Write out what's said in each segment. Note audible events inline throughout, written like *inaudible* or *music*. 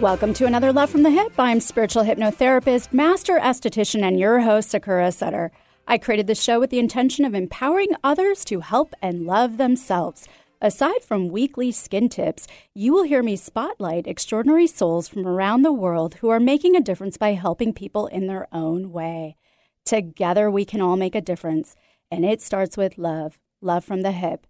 Welcome to another Love from the Hip. I'm spiritual hypnotherapist, master esthetician, and your host, Sakura Sutter. I created this show with the intention of empowering others to help and love themselves. Aside from weekly skin tips, you will hear me spotlight extraordinary souls from around the world who are making a difference by helping people in their own way. Together, we can all make a difference, and it starts with love love from the hip.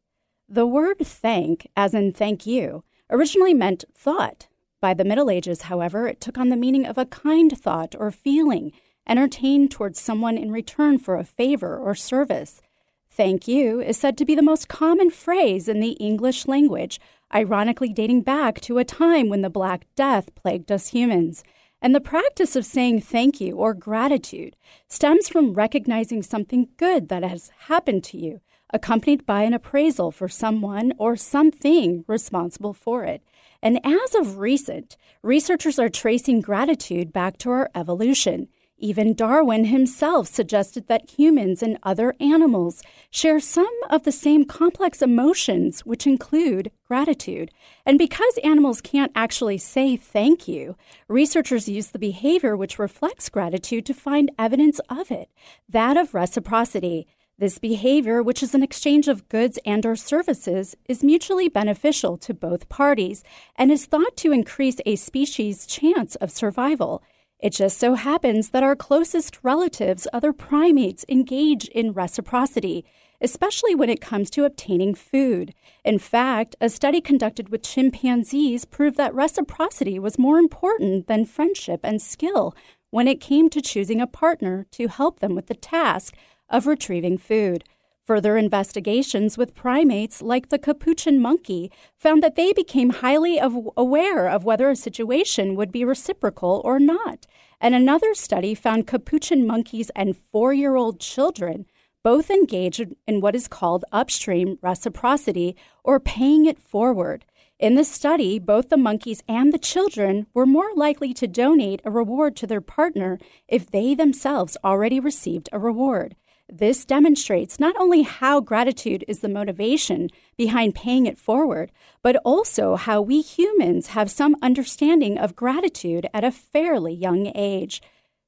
The word thank, as in thank you, originally meant thought. By the Middle Ages, however, it took on the meaning of a kind thought or feeling entertained towards someone in return for a favor or service. Thank you is said to be the most common phrase in the English language, ironically dating back to a time when the Black Death plagued us humans. And the practice of saying thank you or gratitude stems from recognizing something good that has happened to you, accompanied by an appraisal for someone or something responsible for it. And as of recent, researchers are tracing gratitude back to our evolution. Even Darwin himself suggested that humans and other animals share some of the same complex emotions, which include gratitude. And because animals can't actually say thank you, researchers use the behavior which reflects gratitude to find evidence of it, that of reciprocity. This behavior, which is an exchange of goods and or services, is mutually beneficial to both parties and is thought to increase a species' chance of survival. It just so happens that our closest relatives, other primates, engage in reciprocity, especially when it comes to obtaining food. In fact, a study conducted with chimpanzees proved that reciprocity was more important than friendship and skill when it came to choosing a partner to help them with the task of retrieving food. Further investigations with primates like the capuchin monkey found that they became highly aware of whether a situation would be reciprocal or not. And another study found capuchin monkeys and four year old children both engaged in what is called upstream reciprocity or paying it forward. In the study, both the monkeys and the children were more likely to donate a reward to their partner if they themselves already received a reward. This demonstrates not only how gratitude is the motivation behind paying it forward, but also how we humans have some understanding of gratitude at a fairly young age.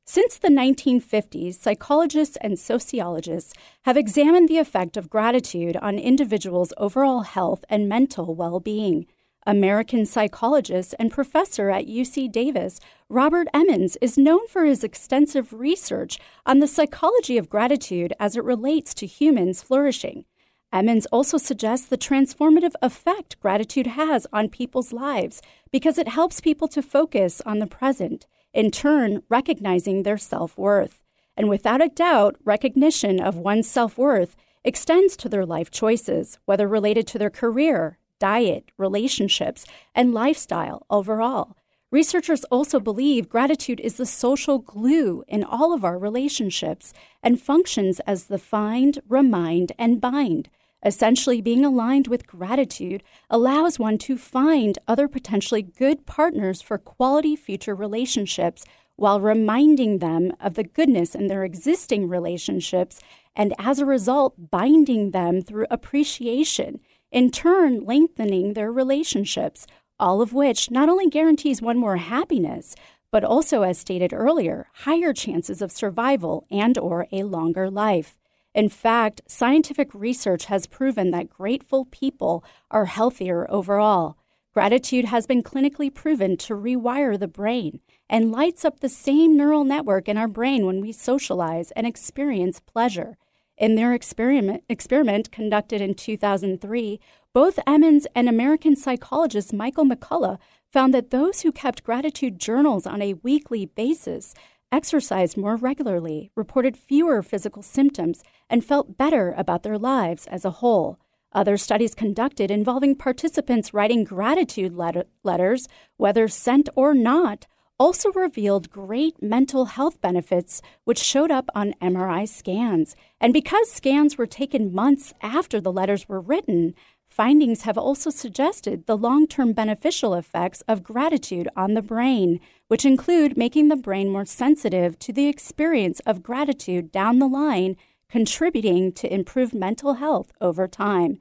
Since the 1950s, psychologists and sociologists have examined the effect of gratitude on individuals' overall health and mental well being. American psychologist and professor at UC Davis, Robert Emmons is known for his extensive research on the psychology of gratitude as it relates to humans flourishing. Emmons also suggests the transformative effect gratitude has on people's lives because it helps people to focus on the present, in turn, recognizing their self worth. And without a doubt, recognition of one's self worth extends to their life choices, whether related to their career, diet, relationships, and lifestyle overall. Researchers also believe gratitude is the social glue in all of our relationships and functions as the find, remind, and bind. Essentially, being aligned with gratitude allows one to find other potentially good partners for quality future relationships while reminding them of the goodness in their existing relationships and as a result, binding them through appreciation in turn lengthening their relationships, all of which not only guarantees one more happiness, but also as stated earlier, higher chances of survival and or a longer life. In fact, scientific research has proven that grateful people are healthier overall. Gratitude has been clinically proven to rewire the brain and lights up the same neural network in our brain when we socialize and experience pleasure. In their experiment, experiment conducted in 2003, both Emmons and American psychologist Michael McCullough found that those who kept gratitude journals on a weekly basis exercised more regularly, reported fewer physical symptoms, and felt better about their lives as a whole. Other studies conducted involving participants writing gratitude letter- letters, whether sent or not, also revealed great mental health benefits, which showed up on MRI scans. And because scans were taken months after the letters were written, findings have also suggested the long term beneficial effects of gratitude on the brain, which include making the brain more sensitive to the experience of gratitude down the line, contributing to improved mental health over time.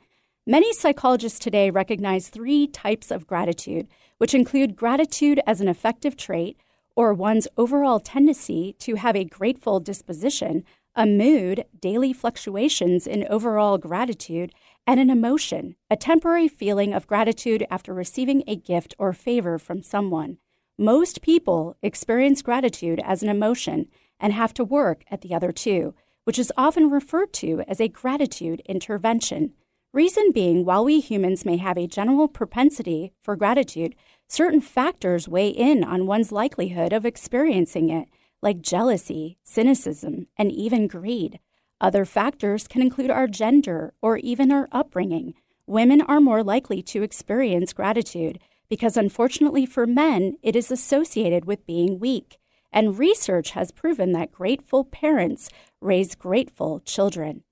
Many psychologists today recognize three types of gratitude which include gratitude as an effective trait or one's overall tendency to have a grateful disposition, a mood, daily fluctuations in overall gratitude, and an emotion, a temporary feeling of gratitude after receiving a gift or favor from someone. Most people experience gratitude as an emotion and have to work at the other two, which is often referred to as a gratitude intervention. Reason being, while we humans may have a general propensity for gratitude, certain factors weigh in on one's likelihood of experiencing it, like jealousy, cynicism, and even greed. Other factors can include our gender or even our upbringing. Women are more likely to experience gratitude because, unfortunately for men, it is associated with being weak. And research has proven that grateful parents raise grateful children.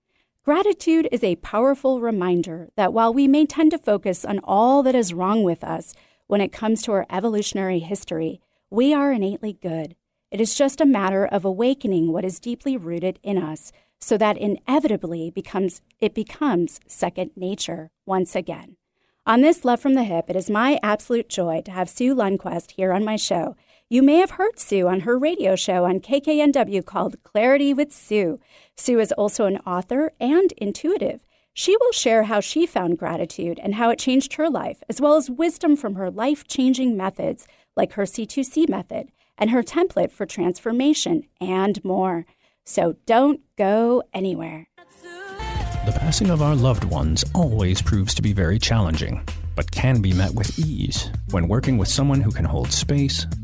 Gratitude is a powerful reminder that while we may tend to focus on all that is wrong with us when it comes to our evolutionary history, we are innately good. It is just a matter of awakening what is deeply rooted in us so that inevitably becomes it becomes second nature once again. On this Love from the Hip, it is my absolute joy to have Sue Lundquist here on my show. You may have heard Sue on her radio show on KKNW called Clarity with Sue. Sue is also an author and intuitive. She will share how she found gratitude and how it changed her life, as well as wisdom from her life changing methods, like her C2C method and her template for transformation, and more. So don't go anywhere. The passing of our loved ones always proves to be very challenging, but can be met with ease when working with someone who can hold space,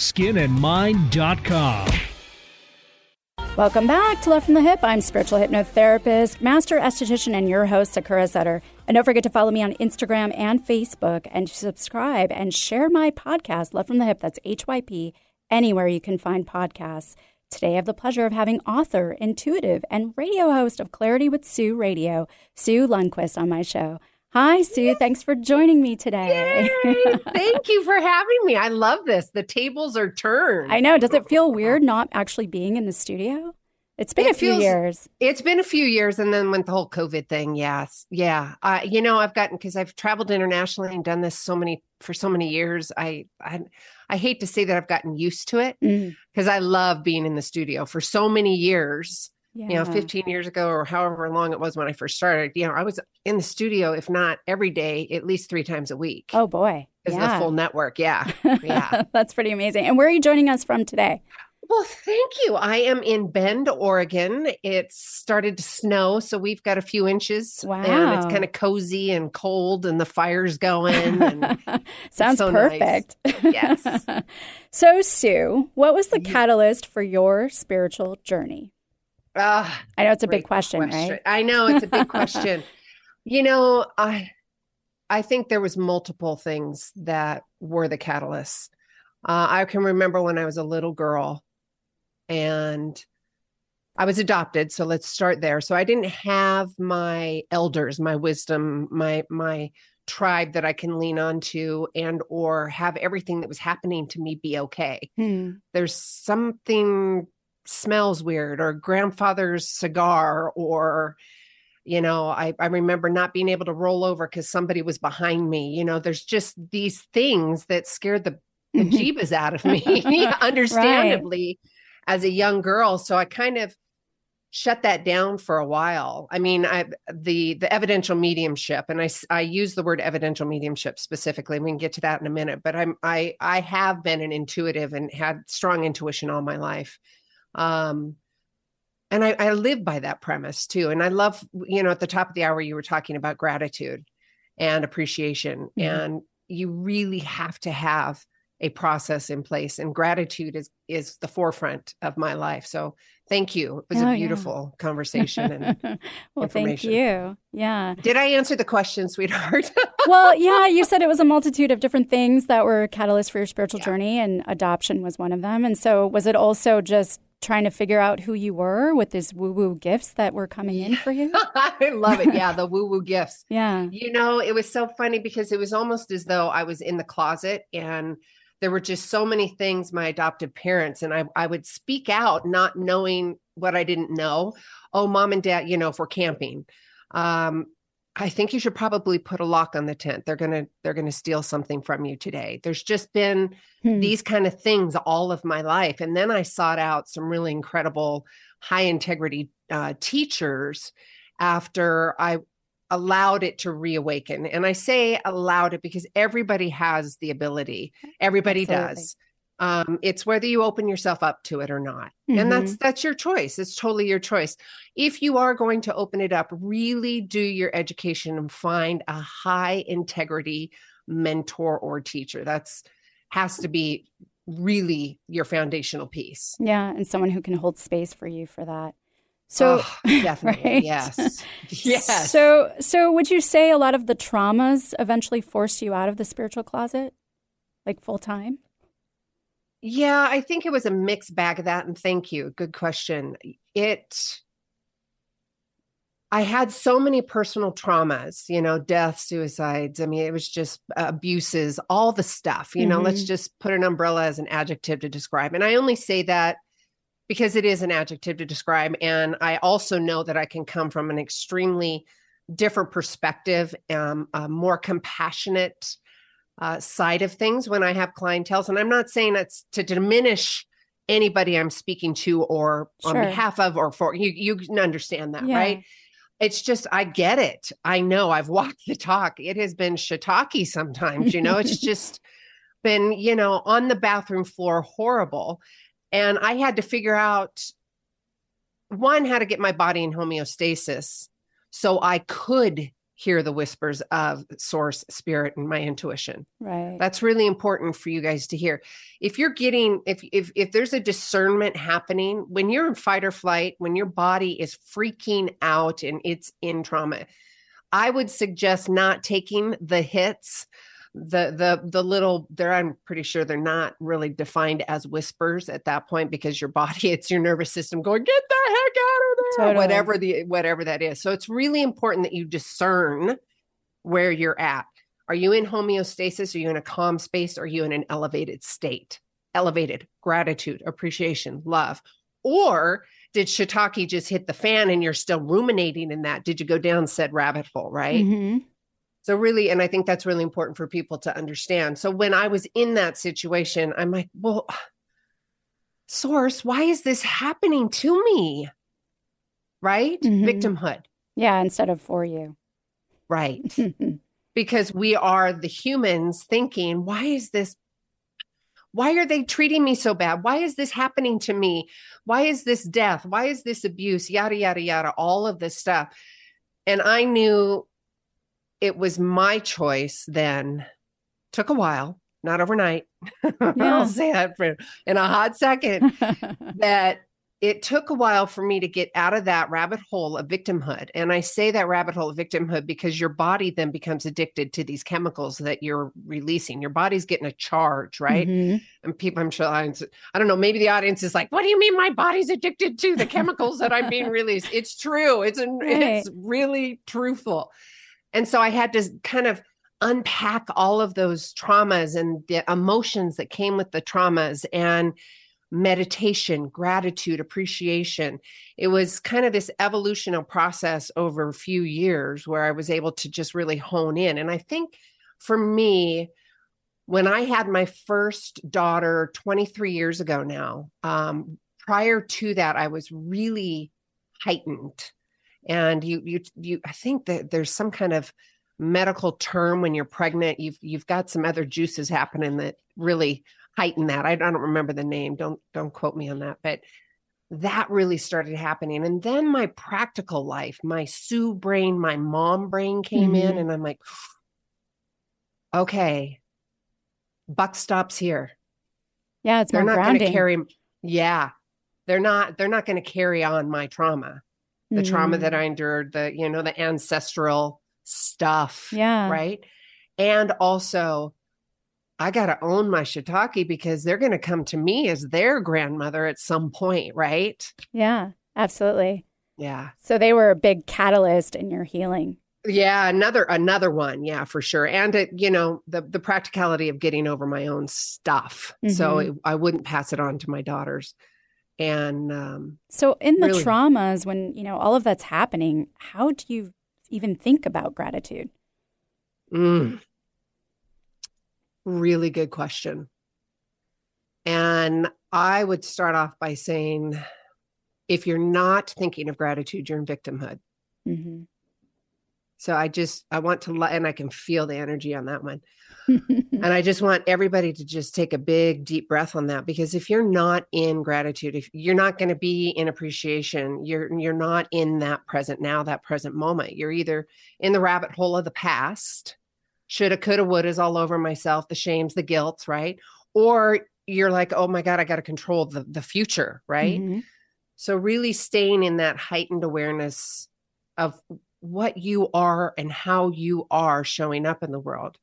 skinandmind.com. Welcome back to Love from the Hip. I'm spiritual hypnotherapist, master esthetician, and your host, Sakura Sutter. And don't forget to follow me on Instagram and Facebook and subscribe and share my podcast, Love from the Hip. That's HYP, anywhere you can find podcasts. Today, I have the pleasure of having author, intuitive, and radio host of Clarity with Sue Radio, Sue Lundquist, on my show. Hi, Sue. Thanks for joining me today. *laughs* Thank you for having me. I love this. The tables are turned. I know. Does it feel weird not actually being in the studio? It's been It a few feels- years. It's been a few years, and then with the whole COVID thing, yes, yeah. I, you know, I've gotten because I've traveled internationally and done this so many for so many years. I, I, I hate to say that I've gotten used to it Mm. because I love being in the studio for so many years. Yeah. you know 15 years ago or however long it was when i first started you know i was in the studio if not every day at least three times a week oh boy is yeah. the full network yeah yeah *laughs* that's pretty amazing and where are you joining us from today well, thank you. I am in Bend, Oregon. It's started to snow, so we've got a few inches. Wow. And it's kind of cozy and cold, and the fire's going. And *laughs* Sounds so perfect. Nice. Yes. *laughs* so, Sue, what was the catalyst for your spiritual journey? Uh, I know it's a big question, question, right? I know it's a big *laughs* question. You know, I I think there was multiple things that were the catalysts. Uh, I can remember when I was a little girl and I was adopted, so let's start there. So I didn't have my elders, my wisdom, my my tribe that I can lean on to and or have everything that was happening to me be okay. Hmm. There's something smells weird or grandfather's cigar or you know I, I remember not being able to roll over because somebody was behind me you know there's just these things that scared the, *laughs* jeebus out of me *laughs* understandably right as a young girl. So I kind of shut that down for a while. I mean, I the the evidential mediumship, and I I use the word evidential mediumship specifically. We can get to that in a minute, but I'm I I have been an intuitive and had strong intuition all my life. Um, and I, I live by that premise too. And I love, you know, at the top of the hour, you were talking about gratitude and appreciation, mm-hmm. and you really have to have a process in place and gratitude is is the forefront of my life so thank you it was oh, a beautiful yeah. conversation and *laughs* well thank you yeah did i answer the question sweetheart *laughs* well yeah you said it was a multitude of different things that were catalysts for your spiritual yeah. journey and adoption was one of them and so was it also just trying to figure out who you were with these woo woo gifts that were coming in for you? *laughs* I love it. Yeah, the woo woo gifts. *laughs* Yeah. You know, it was so funny because it was almost as though I was in the closet and there were just so many things my adoptive parents and I, I would speak out not knowing what I didn't know. Oh, mom and dad, you know, if we're camping, um, I think you should probably put a lock on the tent. They're gonna they're gonna steal something from you today. There's just been hmm. these kind of things all of my life, and then I sought out some really incredible high integrity uh, teachers after I allowed it to reawaken. And I say allowed it because everybody has the ability. Everybody Absolutely. does. Um, it's whether you open yourself up to it or not. Mm-hmm. And that's that's your choice. It's totally your choice. If you are going to open it up, really do your education and find a high integrity mentor or teacher. That's has to be really your foundational piece. Yeah, and someone who can hold space for you for that. So oh, *laughs* definitely, right? yes, *laughs* yes. So, so would you say a lot of the traumas eventually forced you out of the spiritual closet, like full time? Yeah, I think it was a mixed bag of that. And thank you. Good question. It. I had so many personal traumas, you know, death, suicides. I mean, it was just abuses, all the stuff, you know, mm-hmm. let's just put an umbrella as an adjective to describe. And I only say that because it is an adjective to describe. And I also know that I can come from an extremely different perspective, um, a more compassionate uh, side of things when I have clientele. And I'm not saying that's to diminish anybody I'm speaking to or sure. on behalf of or for you. You understand that, yeah. right? It's just I get it. I know I've *laughs* walked the talk. It has been shiitake sometimes. You know, it's *laughs* just been you know on the bathroom floor horrible and I had to figure out one, how to get my body in homeostasis so I could hear the whispers of source, spirit, and my intuition. Right. That's really important for you guys to hear. If you're getting, if if if there's a discernment happening when you're in fight or flight, when your body is freaking out and it's in trauma, I would suggest not taking the hits the the the little there i'm pretty sure they're not really defined as whispers at that point because your *laughs* body it's your nervous system going get the heck out of there totally. whatever the whatever that is so it's really important that you discern where you're at are you in homeostasis are you in a calm space are you in an elevated state elevated gratitude appreciation love or did shiitake just hit the fan and you're still ruminating in that did you go down said rabbit hole right mm-hmm. So, really, and I think that's really important for people to understand. So, when I was in that situation, I'm like, well, source, why is this happening to me? Right? Mhm. Victimhood, Yeah, instead of for you. right? *laughs* because we are the humans thinking, why is this? Why are they treating me so bad? Why is this happening to me? Why is this death? Why is this abuse? Yada, yada, yada, all of this stuff. And I knew it was my choice then. Took a while, not overnight. *laughs* Yeah. I'll say that for, in a hot second. *laughs* that it took a while for me to get out of that rabbit hole of victimhood. And I say that rabbit hole of victimhood because your body then becomes addicted to these chemicals that you're releasing. Your body's getting a charge, right? Mhm. And people, I'm sure, I don't know, maybe the audience is like, what do you mean my body's addicted to the chemicals that I'm being *laughs* released? It's true. It's, an, it's really truthful. And so I had to kind of unpack all of those traumas and the emotions that came with the traumas and meditation, gratitude, appreciation. It was kind of this evolutional process over a few years where I was able to just really hone in. And I think for me, when I had my first daughter 23 years ago now, um, prior to that, I was really heightened. And you, you, you, I think that there's some kind of medical term when you're pregnant. You've, you've got some other juices happening that really heighten that. I, don't remember the name. Don't, don't quote me on that, but that really started happening. And then my practical life, my Sue brain, my mom brain came in, Mhm. and I'm like, okay, buck stops here. Yeah, it's They're not going to carry, yeah, they're not, they're not going to carry on my trauma, the trauma that Mm. I endured, the, you know, the ancestral stuff. Yeah. Right. And also, I got to own my shiitake because they're going to come to me as their grandmother at some point. Right. Yeah, absolutely. Yeah. So they were a big catalyst in your healing. Yeah, another another one, yeah, for sure. And it, you know, the the practicality of getting over my own stuff. So Mhm. it, I wouldn't pass it on to my daughters. And um So in the Really. traumas, when you know all of that's happening, how do you even think about gratitude? mm, really good question. And I would start off by saying if you're not thinking of gratitude, you're in victimhood. hmm So I just I want to let and I can feel the energy on that one. *laughs* And I just want everybody to just take a big, deep breath on that because if you're not in gratitude, if you're not going to be in appreciation, you're you're not in that present now, that present moment. You're either in the rabbit hole of the past, shoulda, coulda, woulda's all over myself, the shames, the guilt, right? Or you're like, oh my God, I got to control the the future, right? Mhm. So really staying in that heightened awareness of what you are and how you are showing up in the world.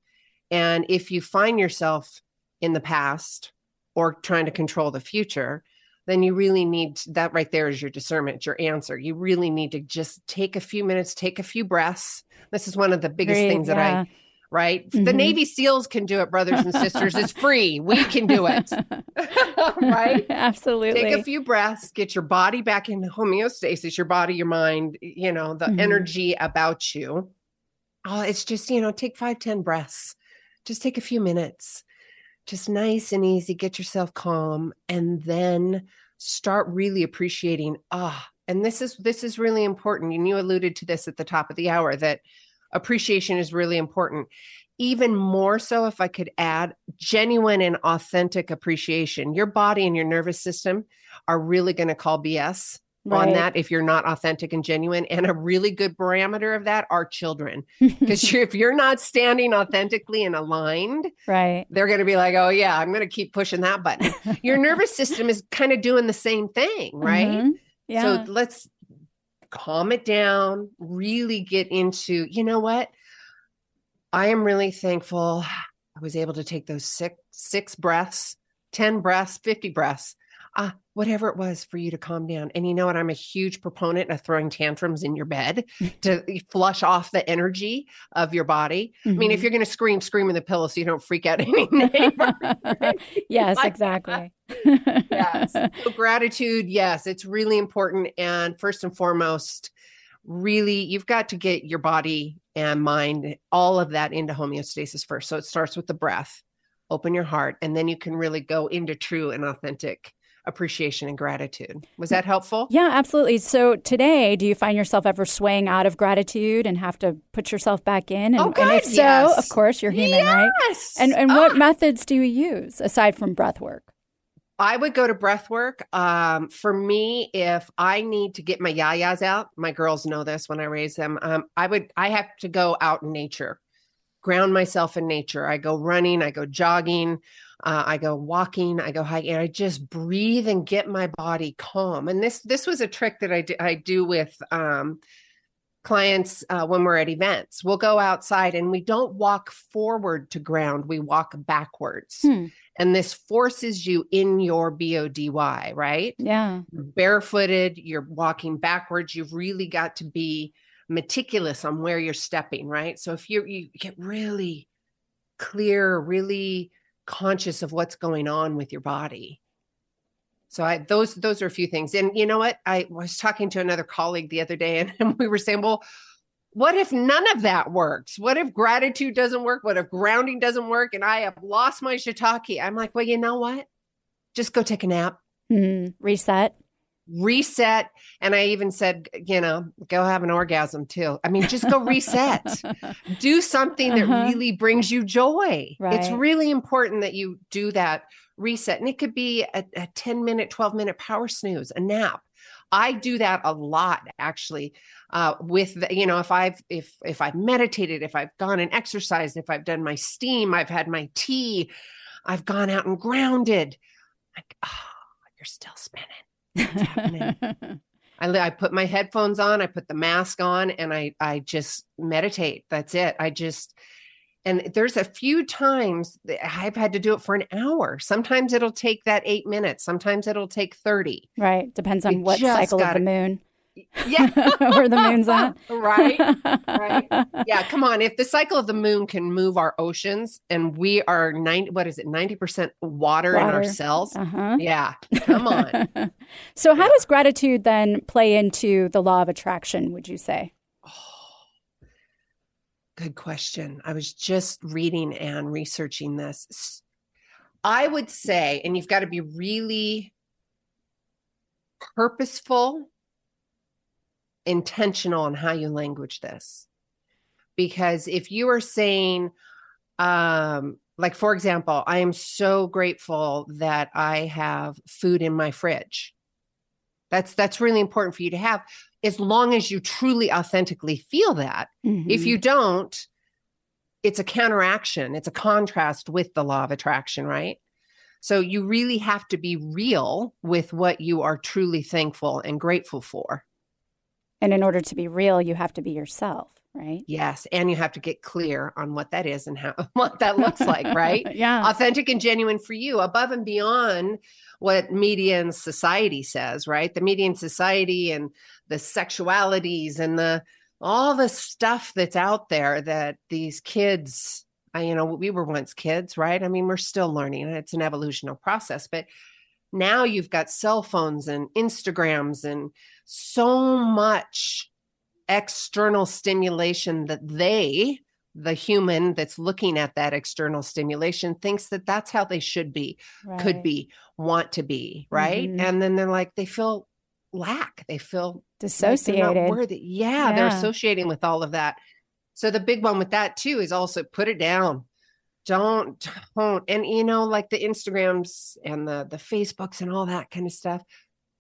And if you find yourself in the past or trying to control the future, then you really need that right there is your discernment, your answer. You really need to just take a few minutes, take a few breaths. This is one of the biggest Great, things that yeah. I, right? The Mhm. Navy SEALs can do it, brothers and sisters. It's *laughs* free. We can do it. *laughs* right? Absolutely. take a few breaths get your body back in homeostasis your body your mind you know the Mhm. energy about you oh it's just you know take five ten breaths just take a few minutes just nice and easy get yourself calm and then start really appreciating ah and this is this is really important and you alluded to this at the top of the hour that appreciation is really important. Even more so if i could add genuine and authentic appreciation. Your body and your nervous system are really going to call bs on that if you're not authentic and genuine. And a really good parameter of that are children. *laughs* Because if you're not standing authentically and aligned right. they're going to be like oh yeah i'm going to keep pushing that button. *laughs* Your nervous system is kind of doing the same thing right? Mhm. Yeah. so let's calm it down, really get into, you know what? I am really thankful I was able to take those six six breaths, 10 breaths, 50 breaths. Ah, whatever it was for you to calm down. And you know what? I'm a huge proponent of throwing tantrums in your bed *laughs* to flush off the energy of your body. I mean, if Mhm. you're going to scream, scream in the pillow so you don't freak out *laughs* any neighbor. *laughs* yes, exactly. yes. So gratitude, yes, it's really important. And first and foremost, really, you've got to get your body and mind, all of that into homeostasis first. So it starts with the breath, open your heart, and then you can really go into true and authentic appreciation and gratitude. Was that helpful? Yeah, absolutely. So today, do you find yourself ever swaying out of gratitude and have to put yourself back in? And, oh, God, and if so, yes. of course, you're human, yes. right? And and what methods do you use aside from breath work? I would go to breath work. Um, for me, if I need to get my yayas out, my girls know this when I raise them. Um, I would, I have to go out in nature, ground myself in nature. I go running, I go jogging, uh, I go walking, I go hiking. I just breathe and get my body calm. And this, this was a trick that I do, I do with um, clients uh, when we're at events. We'll go outside and we don't walk forward to ground; we walk backwards. Hmm. And this forces you in your BODY, right? Yeah. Barefooted, you're walking backwards. You've really got to be meticulous on where you're stepping, right? So if you you get really clear, really conscious of what's going on with your body. So I those those are a few things. And you know what? I was talking to another colleague the other day *laughs* and, we were saying, well, what if none of that works? What if gratitude doesn't work? What if grounding doesn't work and I have lost my shiitake? I'm like, well, you know what? Just go take a nap, Mhm. Reset. Reset. And I even said, you know, go have an orgasm too. I mean, just go reset. *laughs* do something that Uh-huh. really brings you joy. It's really important that you do that reset. And it could be a, a 10 minute, 12 minute power snooze, a nap. I do that a lot actually. Uh, with the, you know, if I've if if I've meditated, if I've gone and exercised, if I've done my steam, I've had my tea, I've gone out and grounded. Like, oh, you're still spinning. *laughs* I I put my headphones on, I put the mask on, and I I just meditate. That's it. I just and there's a few times that I've had to do it for an hour. Sometimes it'll take that eight minutes. Sometimes it'll take thirty. right. Depends on You what cycle of gotta- the moon. Yeah, *laughs* Where the moon's at. *laughs* right. right. *laughs* Yeah, come on. If the cycle of the moon can move our oceans, and we are ninety, what is it, ninety percent water, in our cells? Uh-huh. Yeah, come on. so, how does gratitude then play into the law of attraction, would you say? Good question. I was just reading and researching this. i would say, and you've got to be really purposeful, intentional on how you language this. Because if you are saying, um, like for example, I am so grateful that I have food in my fridge. That's that's really important for you to have as long as you truly authentically feel that. If Mhm. you don't, it's a counteraction, it's a contrast with the law of attraction, right? So you really have to be real with what you are truly thankful and grateful for. And in order to be real, you have to be yourself, right? Yes, and you have to get clear on what that is and how *laughs* what that looks like, right? *laughs* yeah. Authentic and genuine for you, above and beyond what media and society says, right? The media and society and the sexualities and the all the stuff that's out there that these kids I, you know we were once kids right i mean we're still learning it's an evolutional process but now you've got cell phones and instagrams and so much external stimulation that they the human that's looking at that external stimulation thinks that that's how they should be could be want to be right Mhm. and then they're like they feel lack they feel like dissociated. not worthy. Yeah, they're associating with all of that. So the big one with that too is also put it down. Don't don't and you know like the Instagrams and the the Facebooks and all that kind of stuff.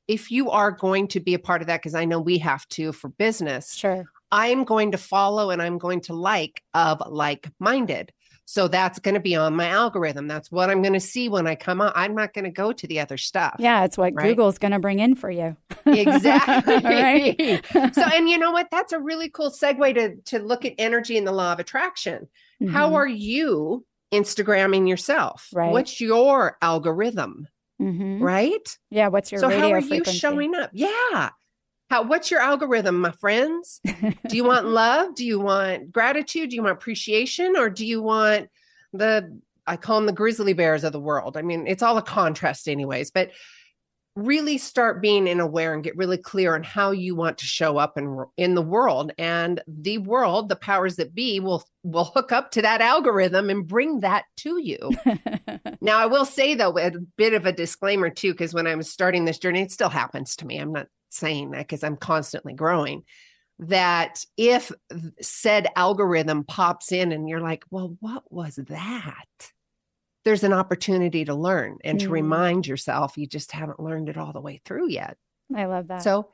If you are going to be a part of that because I know we have to for business, Sure. I'm going to follow and I'm going to like of like-minded. So that's going to be on my algorithm. That's what I'm going to see when I come on. I'm not going to go to the other stuff. Yeah, it's what Right. Google's going to bring in for you. exactly *laughs* Right? so and you know what that's a really cool segue to to look at energy and the law of attraction how Mhm. are you instagramming yourself. Right. what's your algorithm? Mhm. right? Yeah, what's your so how are frequency? you showing up? Yeah. How what's your algorithm my friends? Do you want *laughs* love? Do you want gratitude? Do you want appreciation? Or do you want the i call them the grizzly bears of the world. I mean it's all a contrast anyways but really start being in aware and get really clear on how you want to show up in, in the world. And the world the powers that be will will hook up to that algorithm and bring that to you. *laughs* Now i will say though a bit of a disclaimer too because when i was starting this journey it still happens to me i'm not saying that because i'm constantly growing that if said algorithm pops in and you're like well what was that there's an opportunity to learn and mm. to remind yourself you just haven't learned it all the way through yet. I love that. So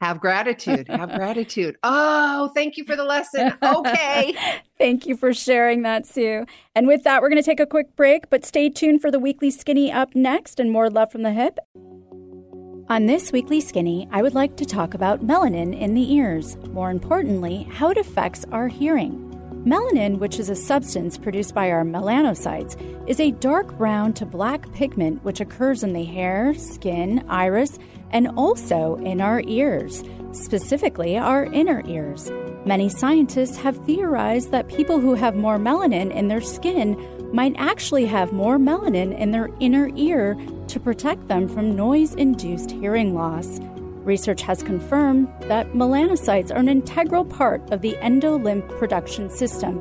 have gratitude. Have gratitude. *laughs* Oh, thank you for the lesson. Okay. *laughs* thank you for sharing that, Sue. And with that, we're going to take a quick break, but stay tuned for the weekly skinny up next and more love from the hip. On this weekly skinny, I would like to talk about melanin in the ears. More importantly, how it affects our hearing. Melanin, which is a substance produced by our melanocytes, is a dark brown to black pigment which occurs in the hair, skin, iris, and also in our ears, specifically our inner ears. Many scientists have theorized that people who have more melanin in their skin might actually have more melanin in their inner ear to protect them from noise induced hearing loss. Research has confirmed that melanocytes are an integral part of the endolymph production system,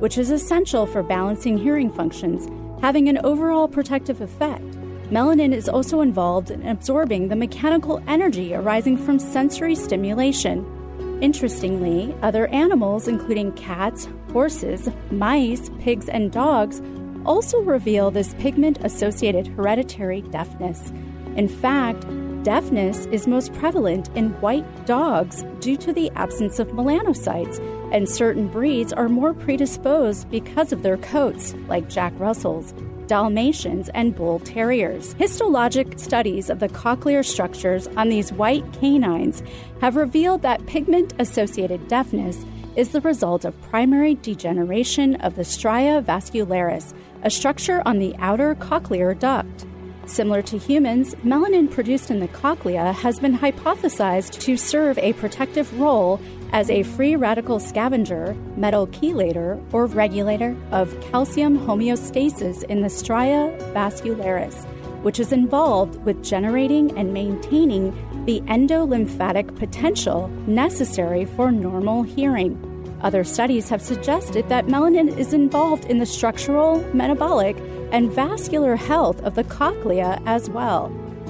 which is essential for balancing hearing functions, having an overall protective effect. Melanin is also involved in absorbing the mechanical energy arising from sensory stimulation. Interestingly, other animals, including cats, horses, mice, pigs, and dogs, also reveal this pigment associated hereditary deafness. In fact, Deafness is most prevalent in white dogs due to the absence of melanocytes, and certain breeds are more predisposed because of their coats, like Jack Russells, Dalmatians, and Bull Terriers. Histologic studies of the cochlear structures on these white canines have revealed that pigment associated deafness is the result of primary degeneration of the stria vascularis, a structure on the outer cochlear duct. Similar to humans, melanin produced in the cochlea has been hypothesized to serve a protective role as a free radical scavenger, metal chelator, or regulator of calcium homeostasis in the stria vascularis, which is involved with generating and maintaining the endolymphatic potential necessary for normal hearing. Other studies have suggested that melanin is involved in the structural, metabolic, and vascular health of the cochlea as well.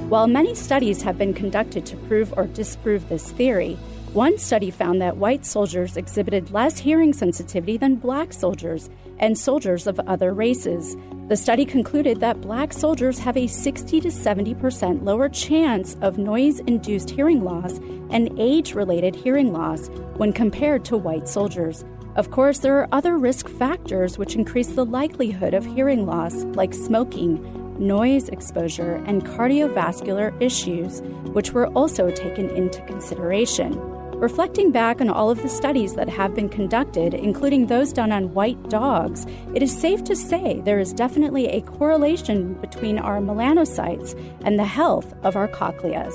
While many studies have been conducted to prove or disprove this theory, one study found that white soldiers exhibited less hearing sensitivity than black soldiers and soldiers of other races. The study concluded that black soldiers have a 60 to 70% lower chance of noise induced hearing loss and age related hearing loss when compared to white soldiers. Of course, there are other risk factors which increase the likelihood of hearing loss, like smoking, noise exposure, and cardiovascular issues, which were also taken into consideration. Reflecting back on all of the studies that have been conducted, including those done on white dogs, it is safe to say there is definitely a correlation between our melanocytes and the health of our cochleas.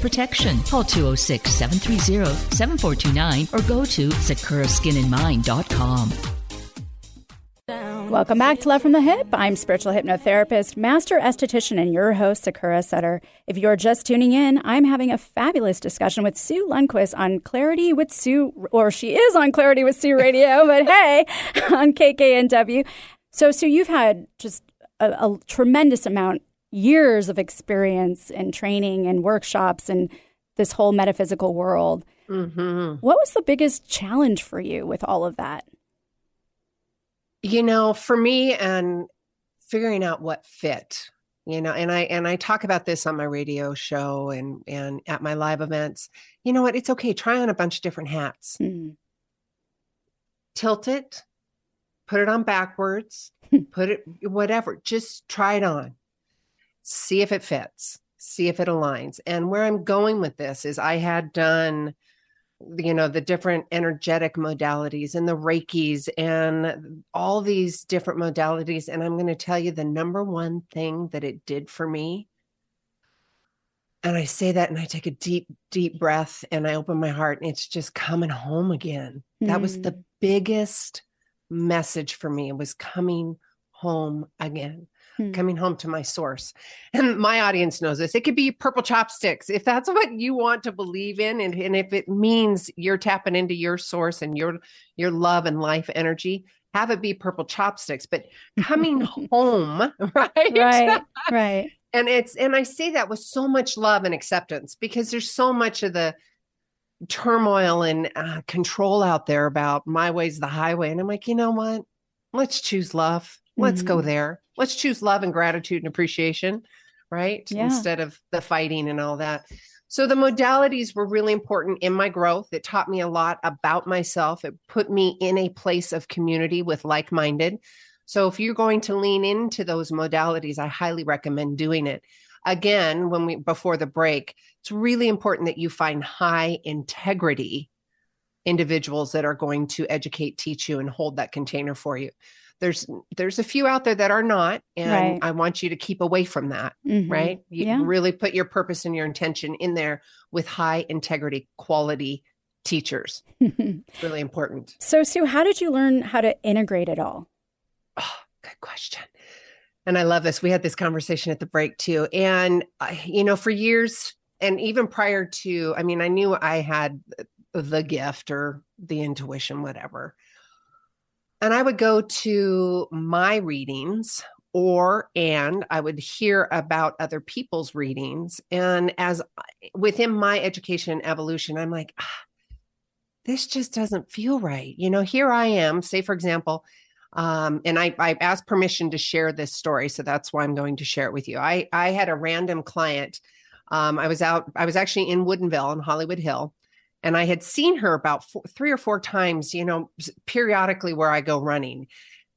protection. Call 206 730 7429 or go to sakuraskinandmind.com. Welcome back to Love from the Hip. I'm spiritual hypnotherapist, master esthetician, and your host, Sakura Sutter. If you're just tuning in, I'm having a fabulous discussion with Sue Lundquist on Clarity with Sue, or she is on Clarity with Sue Radio, *laughs* but hey, on KKNW. So, Sue, you've had just a, a tremendous amount years of experience and training and workshops and this whole metaphysical world. Mm-hmm. What was the biggest challenge for you with all of that? You know, for me and figuring out what fit, you know, and I and I talk about this on my radio show and and at my live events. You know what? It's okay. Try on a bunch of different hats. Mm. tilt it, put it on backwards, put it whatever, just try it on. See if it fits, see if it aligns. And where I'm going with this is I had done you know the different energetic modalities and the reikis and all these different modalities and i'm going to tell you the number one thing that it did for me and i say that and i take a deep deep breath and i open my heart and it's just coming home again mm. that was the hmm. biggest message for me it was coming home again hmm. coming home to my source. And my audience knows this. It could be purple chopsticks. If that's what you want to believe in, and, and if it means you're tapping into your source and your your love and life energy, have it be purple chopsticks. But coming *laughs* home, *laughs* right? Right. Right. and it's and I say that with so much love and acceptance because there's so much of the turmoil and uh, control out there about my way's the highway. And I'm like, you know what? Let's choose love. Let's mm-hmm. go there. Let's choose love and gratitude and appreciation, right? Yeah. Instead of the fighting and all that. So the modalities were really important in my growth. It taught me a lot about myself. It put me in a place of community with like minded. So if you're going to lean into those modalities, I highly recommend doing it. Again, when we before the break, it's really important that you find high integrity individuals that are going to educate, teach you, and hold that container for you there's there's a few out there that are not and right. i want you to keep away from that mm-hmm. right? You yeah. really put your purpose and your intention in there with high integrity quality teachers. *laughs* Really important. So sue how did you learn how to integrate it all? Oh good question. And i love this. We had this conversation at the break too. And uh, you know for years and even prior to i mean i knew i had the gift or the intuition whatever and I would go to my readings or and I would hear about other people's readings. And as within my education and evolution, I'm like, ah, this just doesn't feel right. You know, here I am, say, for example, um, and I, I asked permission to share this story. So that's why I'm going to share it with you. I, I had a random client. Um, I was out, I was actually in Woodinville in Hollywood Hill and I had seen her about four, three or four times, you know, periodically where I go running.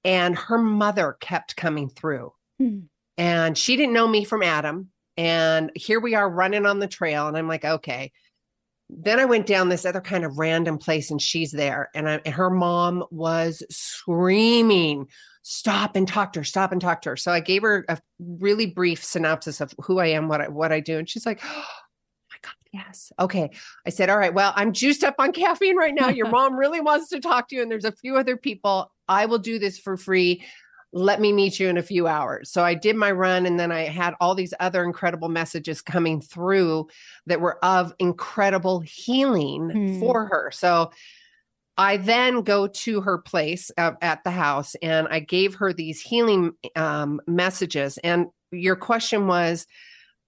And her mother kept coming through. Hmm. And she didn't know me from Adam. And here we are running on the trail. And I'm like, okay. Then I went down this other kind of random place and she's there. And, I, and her mom was screaming, stop and talk to her, stop and talk to her. So I gave her a really brief synopsis of who I am, what I, what I do. And she's like, oh, Yes. Okay. I said, All right. Well, I'm juiced up on caffeine right now. Your *laughs* mom really wants to talk to you, and there's a few other people. I will do this for free. Let me meet you in a few hours. So I did my run, and then I had all these other incredible messages coming through that were of incredible healing hmm. for her. So I then go to her place uh, at the house and I gave her these healing um, messages. And your question was,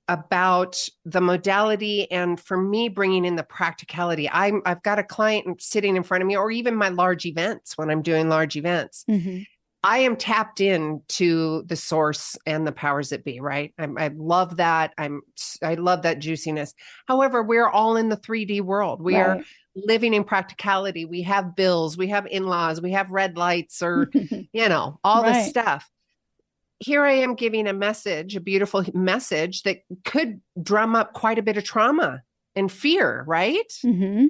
about the modality and for me bringing in the practicality. I'm i've got a client sitting in front of me or even my large events when i'm doing large events. Mm-hmm. i am tapped in to the source and the powers that be right? I'm, i love that. I'm i love that juiciness. However we're all in the 3d world. We right. are living in practicality. We have bills. We have in-laws. We have red lights or *laughs* you know all right. this stuff here I am giving a message, a beautiful message that could drum up quite a bit of trauma and fear, right? Mm-hmm.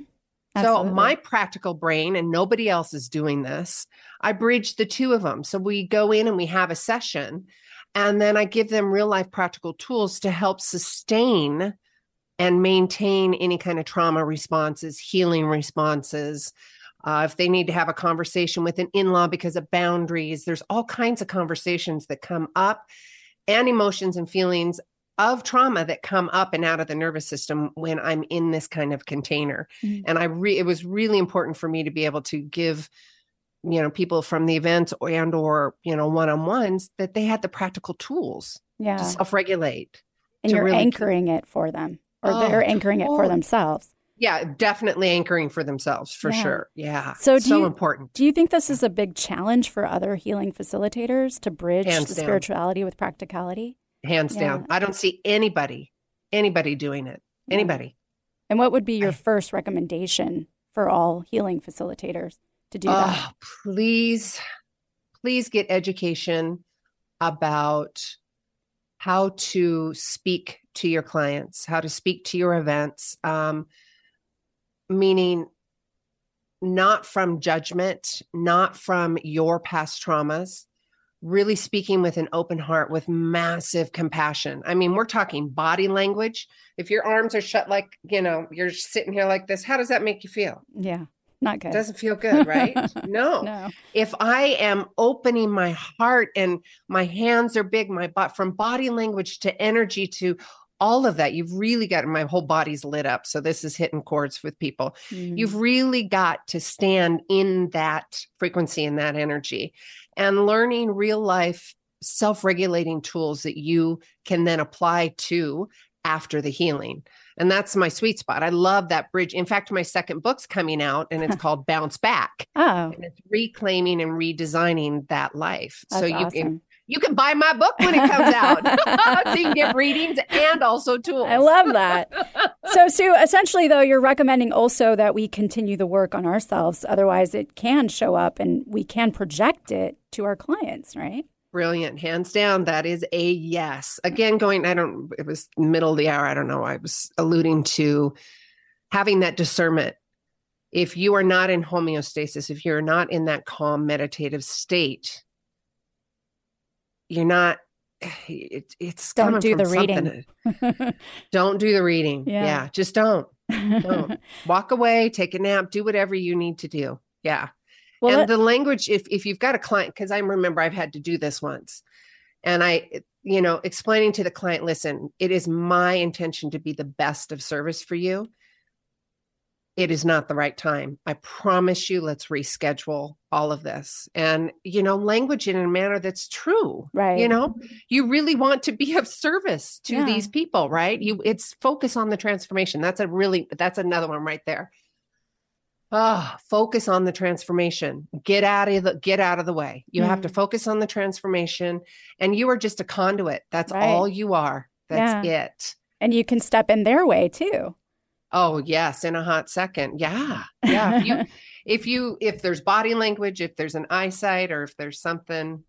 So my practical brain and nobody else is doing this. I bridge the two of them. So we go in and we have a session and then I give them real life practical tools to help sustain and maintain any kind of trauma responses, healing responses, uh, if they need to have a conversation with an in law because of boundaries, there's all kinds of conversations that come up and emotions and feelings of trauma that come up and out of the nervous system when I'm in this kind of container. Mm-hmm. And I re- it was really important for me to be able to give you know people from the events and or you know one-on-ones that they had the practical tools yeah. to self-regulate and you're really anchoring it for them or oh, they're anchoring it for themselves yeah definitely anchoring for themselves for yeah. sure. Yeah so so you, important. do you think this is a big challenge for other healing facilitators to bridge hands the down. spirituality with practicality? Hands yeah. down. I don't see anybody anybody doing it. Anybody. And what would be your I, first recommendation for all healing facilitators to do that? please, please get education about how to speak to your clients, how to speak to your events, um, meaning not from judgment, not from your past traumas, really speaking with an open heart, with massive compassion. I mean, we're talking body language. If your arms are shut, like, you know, you're sitting here like this, how does that make you feel? Yeah, not good. It doesn't feel good, right? *laughs* no. no. If I am opening my heart and my hands are big, my butt from body language to energy to all of that, you've really got my whole body's lit up. So this is hitting chords with people. Mm. You've really got to stand in that frequency and that energy and learning real life self regulating tools that you can then apply to after the healing. And that's my sweet spot. I love that bridge. In fact, my second book's coming out and it's *laughs* called Bounce Back. Oh, And it's reclaiming and redesigning that life. that's so you awesome. can you can buy my book when it comes out. *laughs* *laughs* so you can get readings and also tools. I love that. so, Sue, essentially, though, you're recommending also that we continue the work on ourselves. Otherwise, it can show up and we can project it to our clients, right? Brilliant. Hands down. That is a yes. Again, going, I don't, it was middle of the hour. I don't know. I was alluding to having that discernment. If you are not in homeostasis, if you're not in that calm meditative state, you're not, *sighs* it, it's Don't do the reading. *laughs* Don't do the reading. Yeah. yeah just don't. Don't. *laughs* Walk away, take a nap, do whatever you need to do. Yeah well, and let- the language if if you've got a client because i remember i've had to do this once and i you know explaining to the client listen it is my intention to be the best of service for you it is not the right time i promise you let's reschedule all of this and you know language in a manner that's true right. you know you really want to be of service to Yeah. these people right you it's focus on the transformation that's a really that's another one right there Ah, focus on the transformation. Get out of the get out of the way. You have to Mm. focus on the transformation and you are just a conduit. That's Right. all you are. That's it. and you can step in their way too. Oh, yes, in a hot second. Yeah. Yeah, if you *laughs* if you if there's body language, if there's an eyesight or if there's something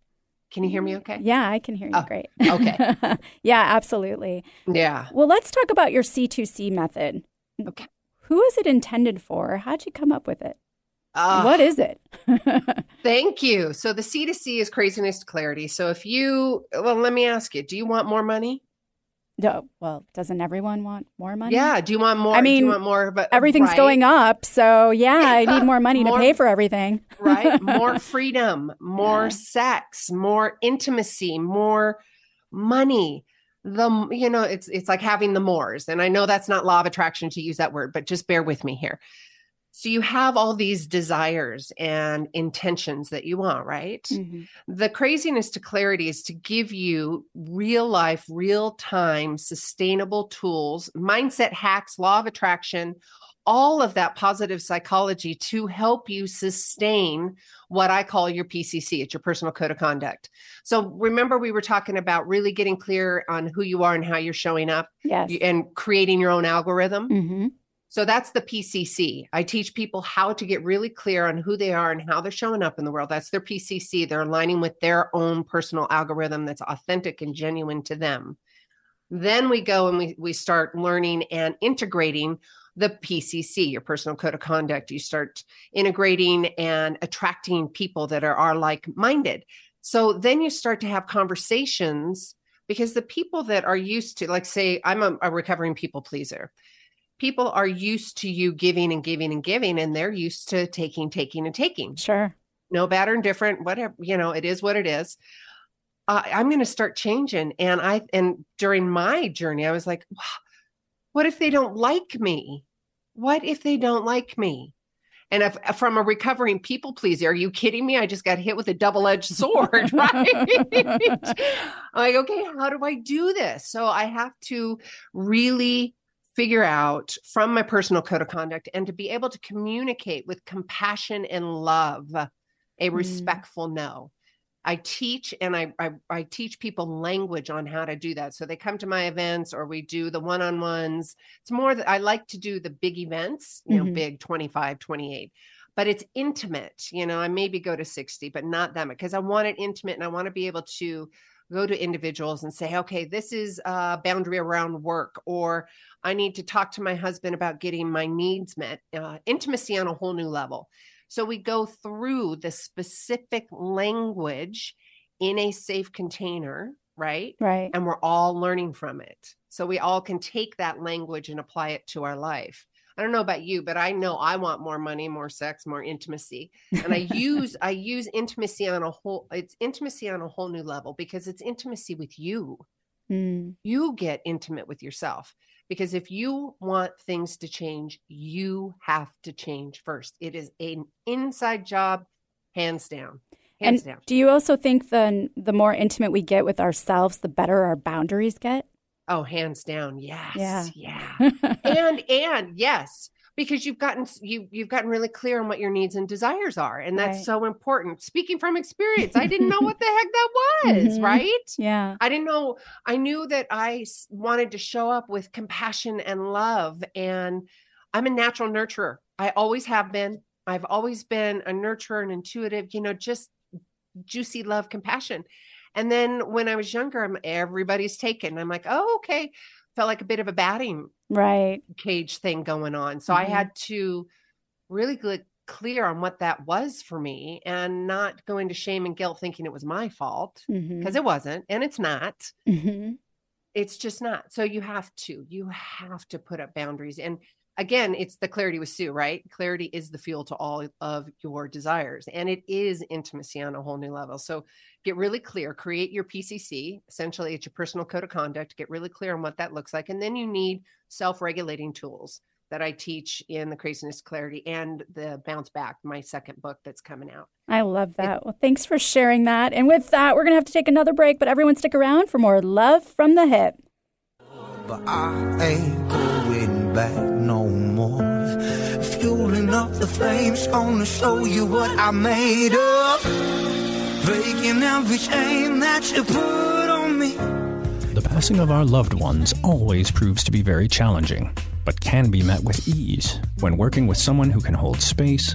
Can you hear me okay? Yeah, I can hear you Oh, great. okay. *laughs* yeah, absolutely. Yeah. Well, let's talk about your C2C method. Okay. Who is it intended for? How'd you come up with it? Ah. what is it? *laughs* Thank you. So the C2C is craziness to clarity. So if you, well, let me ask you, do you want more money? No, well, doesn't everyone want more money? Yeah. Do you want more? I do mean, you want more, but Everything's right, going up. So, yeah, I need more money More- to pay for everything. *laughs* right? More freedom, more Yeah. sex, more intimacy, more money. The you know, it's it's like having the mores. And I know that's not law of attraction to use that word, but just bear with me here. So you have all these desires and intentions that you want, right? Mhm. the craziness to clarity is to give you real life, real time, sustainable tools, mindset hacks, law of attraction, all of that positive psychology to help you sustain what I call your PCC. It's your personal code of conduct. So remember, we were talking about really getting clear on who you are and how you're showing up Yes. and creating your own algorithm. hmm So that's the PCC. I teach people how to get really clear on who they are and how they're showing up in the world. That's their PCC. They're aligning with their own personal algorithm that's authentic and genuine to them. Then we go and we, we start learning and integrating the PCC, your personal code of conduct. You start integrating and attracting people that are, are like minded. So then you start to have conversations because the people that are used to, like, say, I'm a, a recovering people pleaser people are used to you giving and giving and giving and they're used to taking taking and taking Sure. no bad or indifferent whatever you know it is what it is uh, i'm going to start changing and i and during my journey i was like what if they don't like me what if they don't like me and if from a recovering people pleaser, are you kidding me? I just got hit with a double-edged sword, *laughs* right? *laughs* I'm like, okay, how do I do this? So I have to really figure out from my personal code of conduct and to be able to communicate with compassion and love a respectful no. I teach and I, I I teach people language on how to do that. So they come to my events or we do the one-on-ones. It's more that I like to do the big events, you know, Mhm. big 25, 28. but it's intimate. You know, I maybe go to 60, but not that much because I want it intimate and I want to be able to go to individuals and say, okay, this is a boundary around work, or I need to talk to my husband about getting my needs met, uh, intimacy on a whole new level. So we go through the specific language in a safe container, right? Right. And we're all learning from it. So we all can take that language and apply it to our life. I don't know about you, but I know I want more money, more sex, more intimacy. And I *laughs* use I use intimacy on a whole it's intimacy on a whole new level because it's intimacy with you. Mm. You get intimate with yourself because if you want things to change, you have to change first. It is an inside job hands down. Hands and down. do you also think the the more intimate we get with ourselves, the better our boundaries get? Oh, hands down. Yes. Yeah. Yeah. *laughs* and and yes, because you've gotten you you've gotten really clear on what your needs and desires are, and that's Right. so important. Speaking from experience, I didn't know *laughs* what the heck that was, Mhm. right? yeah. I didn't know. I knew that I wanted to show up with compassion and love, and I'm a natural nurturer. I always have been. I've always been a nurturer and intuitive. You know, just juicy love, compassion. And then when I was younger, I'm everybody's taken. I'm like, oh, okay. Felt like a bit of a batting Right. cage thing going on. So I Mhm. had to really get clear on what that was for me and not go into shame and guilt thinking it was my fault because it wasn't and it's not. Mhm. It's just not. So you have to, you have to put up boundaries. And again, it's the clarity with Sue, right? Clarity is the fuel to all of your desires. And it is intimacy on a whole new level. So get really clear, create your PCC. Essentially, it's your personal code of conduct. Get really clear on what that looks like. And then you need self regulating tools that I teach in the Craziness Clarity and the Bounce Back, my second book that's coming out. I love that. Well, thanks for sharing that. And with that, we're going to have to take another break, but everyone stick around for more Love from the Hip. But I ain't going back no more. Fueling up the flames, gonna show you what I made of. Breaking every chain that you put on me. The passing of our loved ones always proves to be very challenging, but can be met with ease when working with someone who can hold space,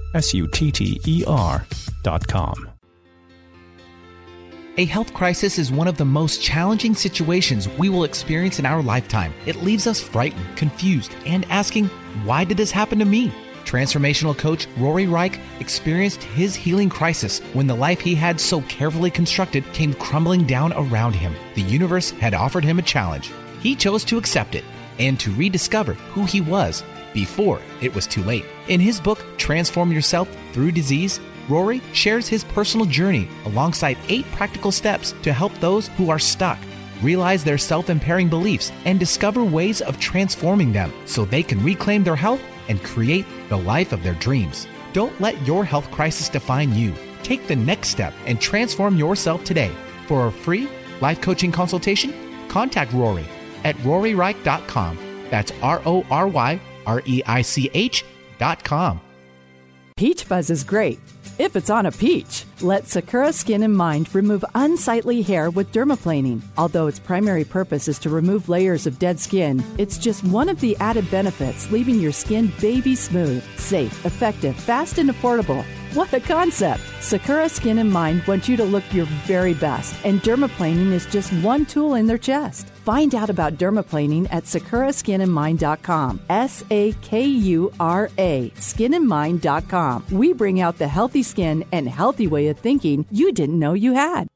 S U T T E R dot com. A health crisis is one of the most challenging situations we will experience in our lifetime. It leaves us frightened, confused, and asking, why did this happen to me? Transformational coach Rory Reich experienced his healing crisis when the life he had so carefully constructed came crumbling down around him. The universe had offered him a challenge. He chose to accept it and to rediscover who he was before it was too late. In his book, Transform Yourself Through Disease, Rory shares his personal journey alongside eight practical steps to help those who are stuck realize their self impairing beliefs and discover ways of transforming them so they can reclaim their health and create the life of their dreams. Don't let your health crisis define you. Take the next step and transform yourself today. For a free life coaching consultation, contact Rory at roryreich.com. That's R O R Y R E I C H.com. Peach fuzz is great if it's on a peach. Let Sakura Skin and Mind remove unsightly hair with dermaplaning. Although its primary purpose is to remove layers of dead skin, it's just one of the added benefits, leaving your skin baby smooth, safe, effective, fast, and affordable. What a concept! Sakura Skin and Mind wants you to look your very best, and dermaplaning is just one tool in their chest. Find out about dermaplaning at sakuraskinandmind.com. S A K U R A, skinandmind.com. We bring out the healthy skin and healthy way of thinking you didn't know you had.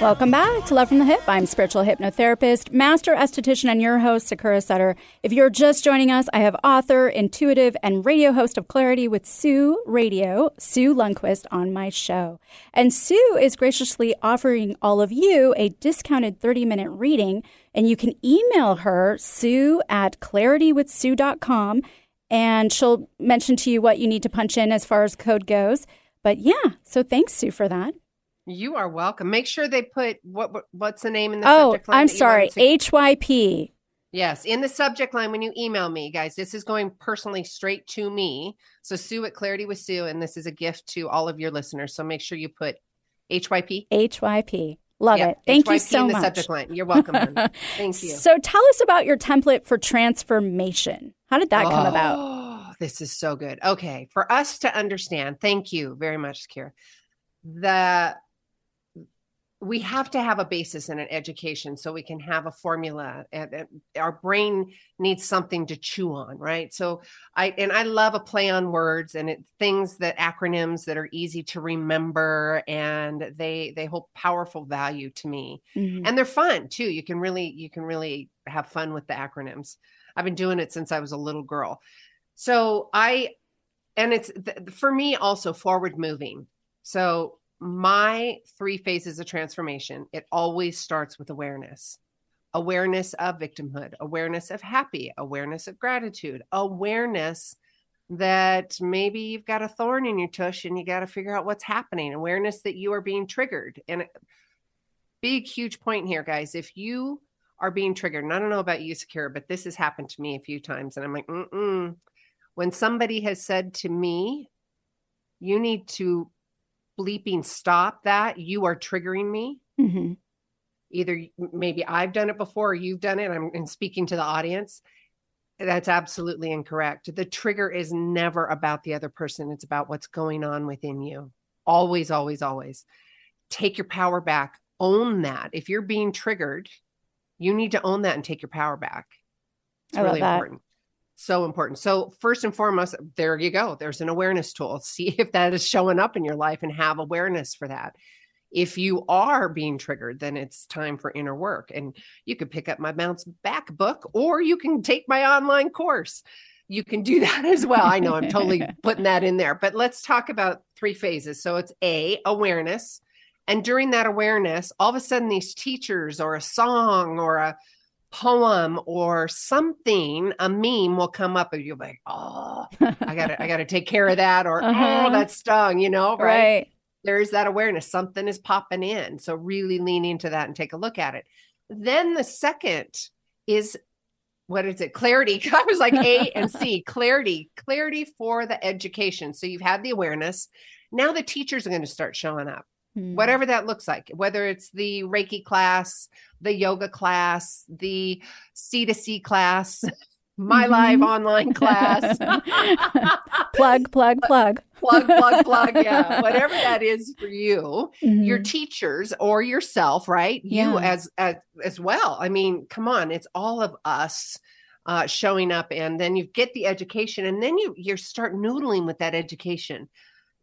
Welcome back to Love from the Hip. I'm spiritual hypnotherapist, master esthetician, and your host, Sakura Sutter. If you're just joining us, I have author, intuitive, and radio host of Clarity with Sue Radio, Sue Lundquist, on my show. And Sue is graciously offering all of you a discounted 30 minute reading, and you can email her, sue at claritywithsue.com, and she'll mention to you what you need to punch in as far as code goes. But yeah, so thanks, Sue, for that. You are welcome. Make sure they put what, what what's the name in the Oh, subject line. I'm sorry. HYP. Yes, in the subject line when you email me, guys, this is going personally straight to me. So Sue at Clarity with Sue, and this is a gift to all of your listeners. So make sure you put HYP. HYP. Love Yeah, it. Thank you so in the much. subject line. You're welcome. *laughs* Thank you. So tell us about your template for transformation. How did that come about? Oh, this is so good. Okay, for us to understand, thank you very much, Kira. The we have to have a basis in an education so we can have a formula and, our brain needs something to chew on right? So i and i love a play on words and it things that acronyms that are easy to remember and they they hold powerful value to me. Mhm. and they're fun too. You can really you can really have fun with the acronyms. I've been doing it since i was a little girl. So i and it's for me also forward moving. So my three phases of transformation it always starts with awareness. Awareness of victimhood awareness of happy awareness of gratitude awareness that maybe you've got a thorn in your tush and you got to figure out what's happening awareness that you are being triggered. And big huge point here guys if you are being triggered and i don't know about you Sakura but this has happened to me a few times and i'm like mm when somebody has said to me you need to bleeping stop that. You are triggering me. Mhm. either maybe i've done it before or you've done it. I'm and speaking to the audience that's absolutely incorrect. The trigger is never about the other person. It's about what's going on within you. Always always always. Take your power back. Own that. If you're being triggered you need to own that and take your power back. It's I love really that. important so important. So first and foremost there you go there's an awareness tool. *laughs* See if that is showing up in your life and have awareness for that. If you are being triggered then it's time for inner work and you could pick up my bounce back book or you can take my online course. You can do *laughs* that as well. I know i'm totally *laughs* putting that in there but let's talk about three phases. So it's a awareness and during that awareness all of a sudden these teachers or a song or a poem or something a meme will come up and you'll be like oh i gotta i gotta take care of that or Uh-huh. oh that stung you know right? Right. there's that awareness. Something is popping in. So really lean into that and take a look at it. Then the second is what is it? Clarity. *laughs* I was like a and c. Clarity. Clarity for the education. So you've had the awareness. Now the teachers are going to start showing up Mm. whatever that looks like whether it's the reiki class the yoga class the c to c class my live online class. *laughs* *laughs* Plug, plug, plug. plug plug plug yeah. *laughs* Whatever that is for you your Mhm. teachers or yourself right? You as, as as well. I mean come on it's all of us uh showing up and then you get the education and then you you start noodling with that education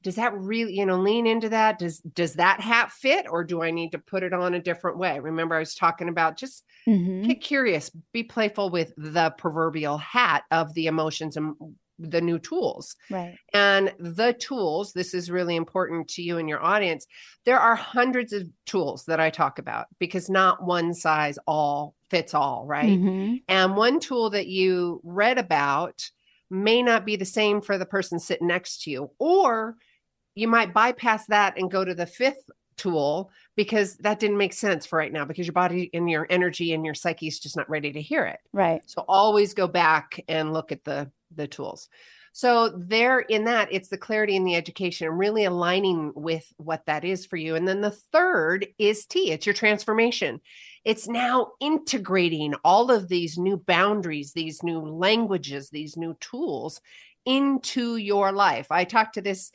does that really you know lean into that does does that hat fit or do i need to put it on a different way remember i was talking about just Mhm. get curious be playful with the proverbial hat of the emotions and the new tools Right. and the tools, this is really important to you and your audience. There are hundreds of tools that I talk about because not one size all fits all, right? Mhm. And one tool that you read about may not be the same for the person sitting next to you, or you might bypass that and go to the fifth tool because that didn't make sense for right now because your body and your energy and your psyche is just not ready to hear it. Right. So always go back and look at the the tools. So there in that it's the clarity and the education and really aligning with what that is for you. And then the third is T, it's your transformation. It's now integrating all of these new boundaries, these new languages, these new tools into your life. I talked to this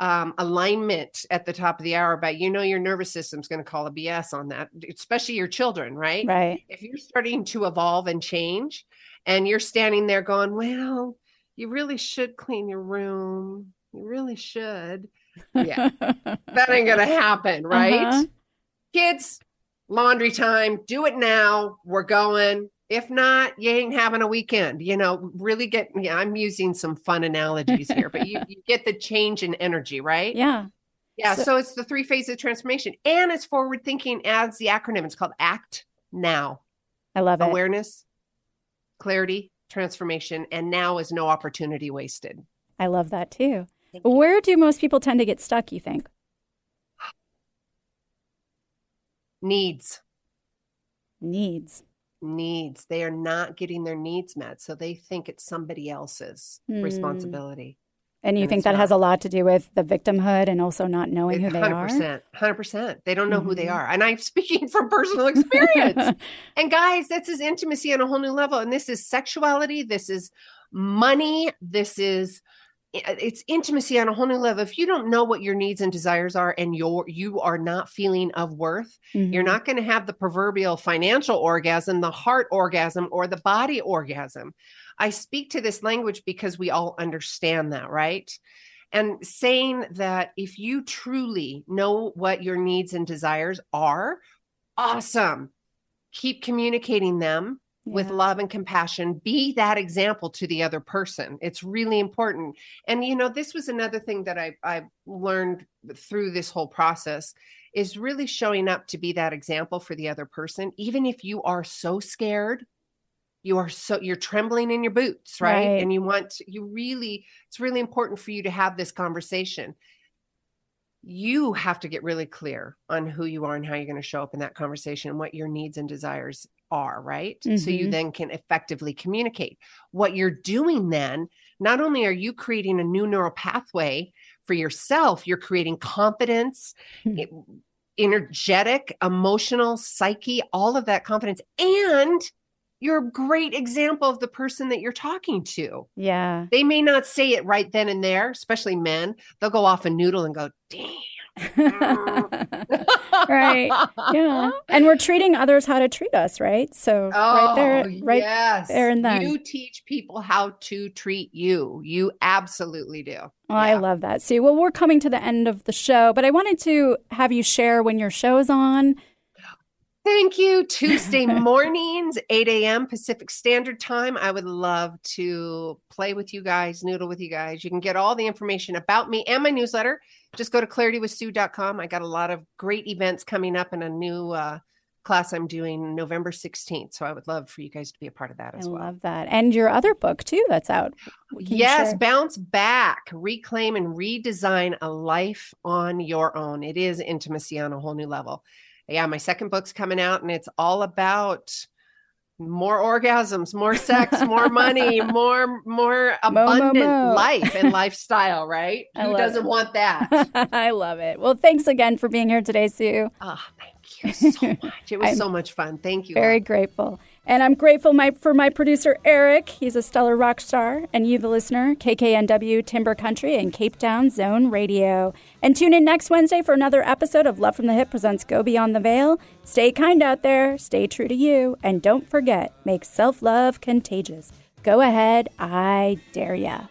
um, alignment at the top of the hour about you know your nervous system's going to call a BS on that, especially your children, right? Right. if you're starting to evolve and change and you're standing there going well you really should clean your room you really should yeah *laughs* that ain't gonna happen right Uh-huh. kids, laundry time, do it now. We're going. If not, you ain't having a weekend. You know, really get, yeah, I'm using some fun analogies here, but you, you get the change in energy, right? Yeah. Yeah. So, so it's the three phases of transformation and it's forward thinking as the acronym. It's called ACT NOW. I love it. Awareness, clarity, transformation, and now is no opportunity wasted. I love that too. Where do most people tend to get stuck, you think? Needs. Needs. Needs. They are not getting their needs met. So they think it's somebody else's Hmm. responsibility. And you And think that has a lot to do with the victimhood and also not knowing who they are? 100%. 100%. They don't know who they Mhm. are. And I'm *laughs* speaking from personal experience. *laughs* and guys, this is intimacy on a whole new level. And this is sexuality. This is money. This is it's intimacy on a whole new level. If you don't know what your needs and desires are and you're you are not feeling of worth, you're Mhm. not going to have the proverbial financial orgasm, the heart orgasm, or the body orgasm. I speak to this language because we all understand that, right? And saying that if you truly know what your needs and desires are, awesome. Keep communicating them with love and compassion. Be that example to the other person. It's really important. And you know, this was another thing that I I learned through this whole process is really showing up to be that example for the other person even if you are so scared you are so you're trembling in your boots right, Right. and you want to, you really it's really important for you to have this conversation you have to get really clear on who you are and how you're going to show up in that conversation and what your needs and desires are right so you Mhm. then can effectively communicate what you're doing then not only are you creating a new neural pathway for yourself you're creating confidence Hmm. energetic emotional psyche all of that confidence and you're a great example of the person that you're talking to Yeah. they may not say it right then and there especially men they'll go off and noodle and go damn *laughs* right. Yeah. *laughs* And we're treating others how to treat us, right? So right oh, there, Oh, right yes. there and then. You teach people how to treat you. You absolutely do. Oh, I love that. See, well, we're coming to the end of the show, but I wanted to have you share when your show's on. Thank you. Tuesday *laughs* mornings, 8 a.m. Pacific Standard Time. I would love to play with you guys, noodle with you guys. You can get all the information about me and my newsletter. Just go to claritywithsue.com. I got a lot of great events coming up and a new uh, class I'm doing November 16th. So I would love for you guys to be a part of that I as well. love that. And your other book, too, that's out. Yes, share? bounce back, reclaim and redesign a life on your own. It is intimacy on a whole new level. Yeah, my second book's coming out and it's all about more orgasms, more sex, *laughs* more money, more more Mo, mo, abundant mo. life and *laughs* lifestyle, right? Who doesn't it. want that? *laughs* I love it. Well, thanks again for being here today, Sue. Oh, thank you so much. It was so much fun. Thank you. Very grateful. And I'm grateful my, for my producer, Eric. He's a stellar rock star. And you, the listener, KKNW Timber Country and Cape Town Zone Radio. And tune in next Wednesday for another episode of Love from the Hip presents Go Beyond the Veil. Stay kind out there, stay true to you, and don't forget, make self love contagious. Go ahead, I dare ya.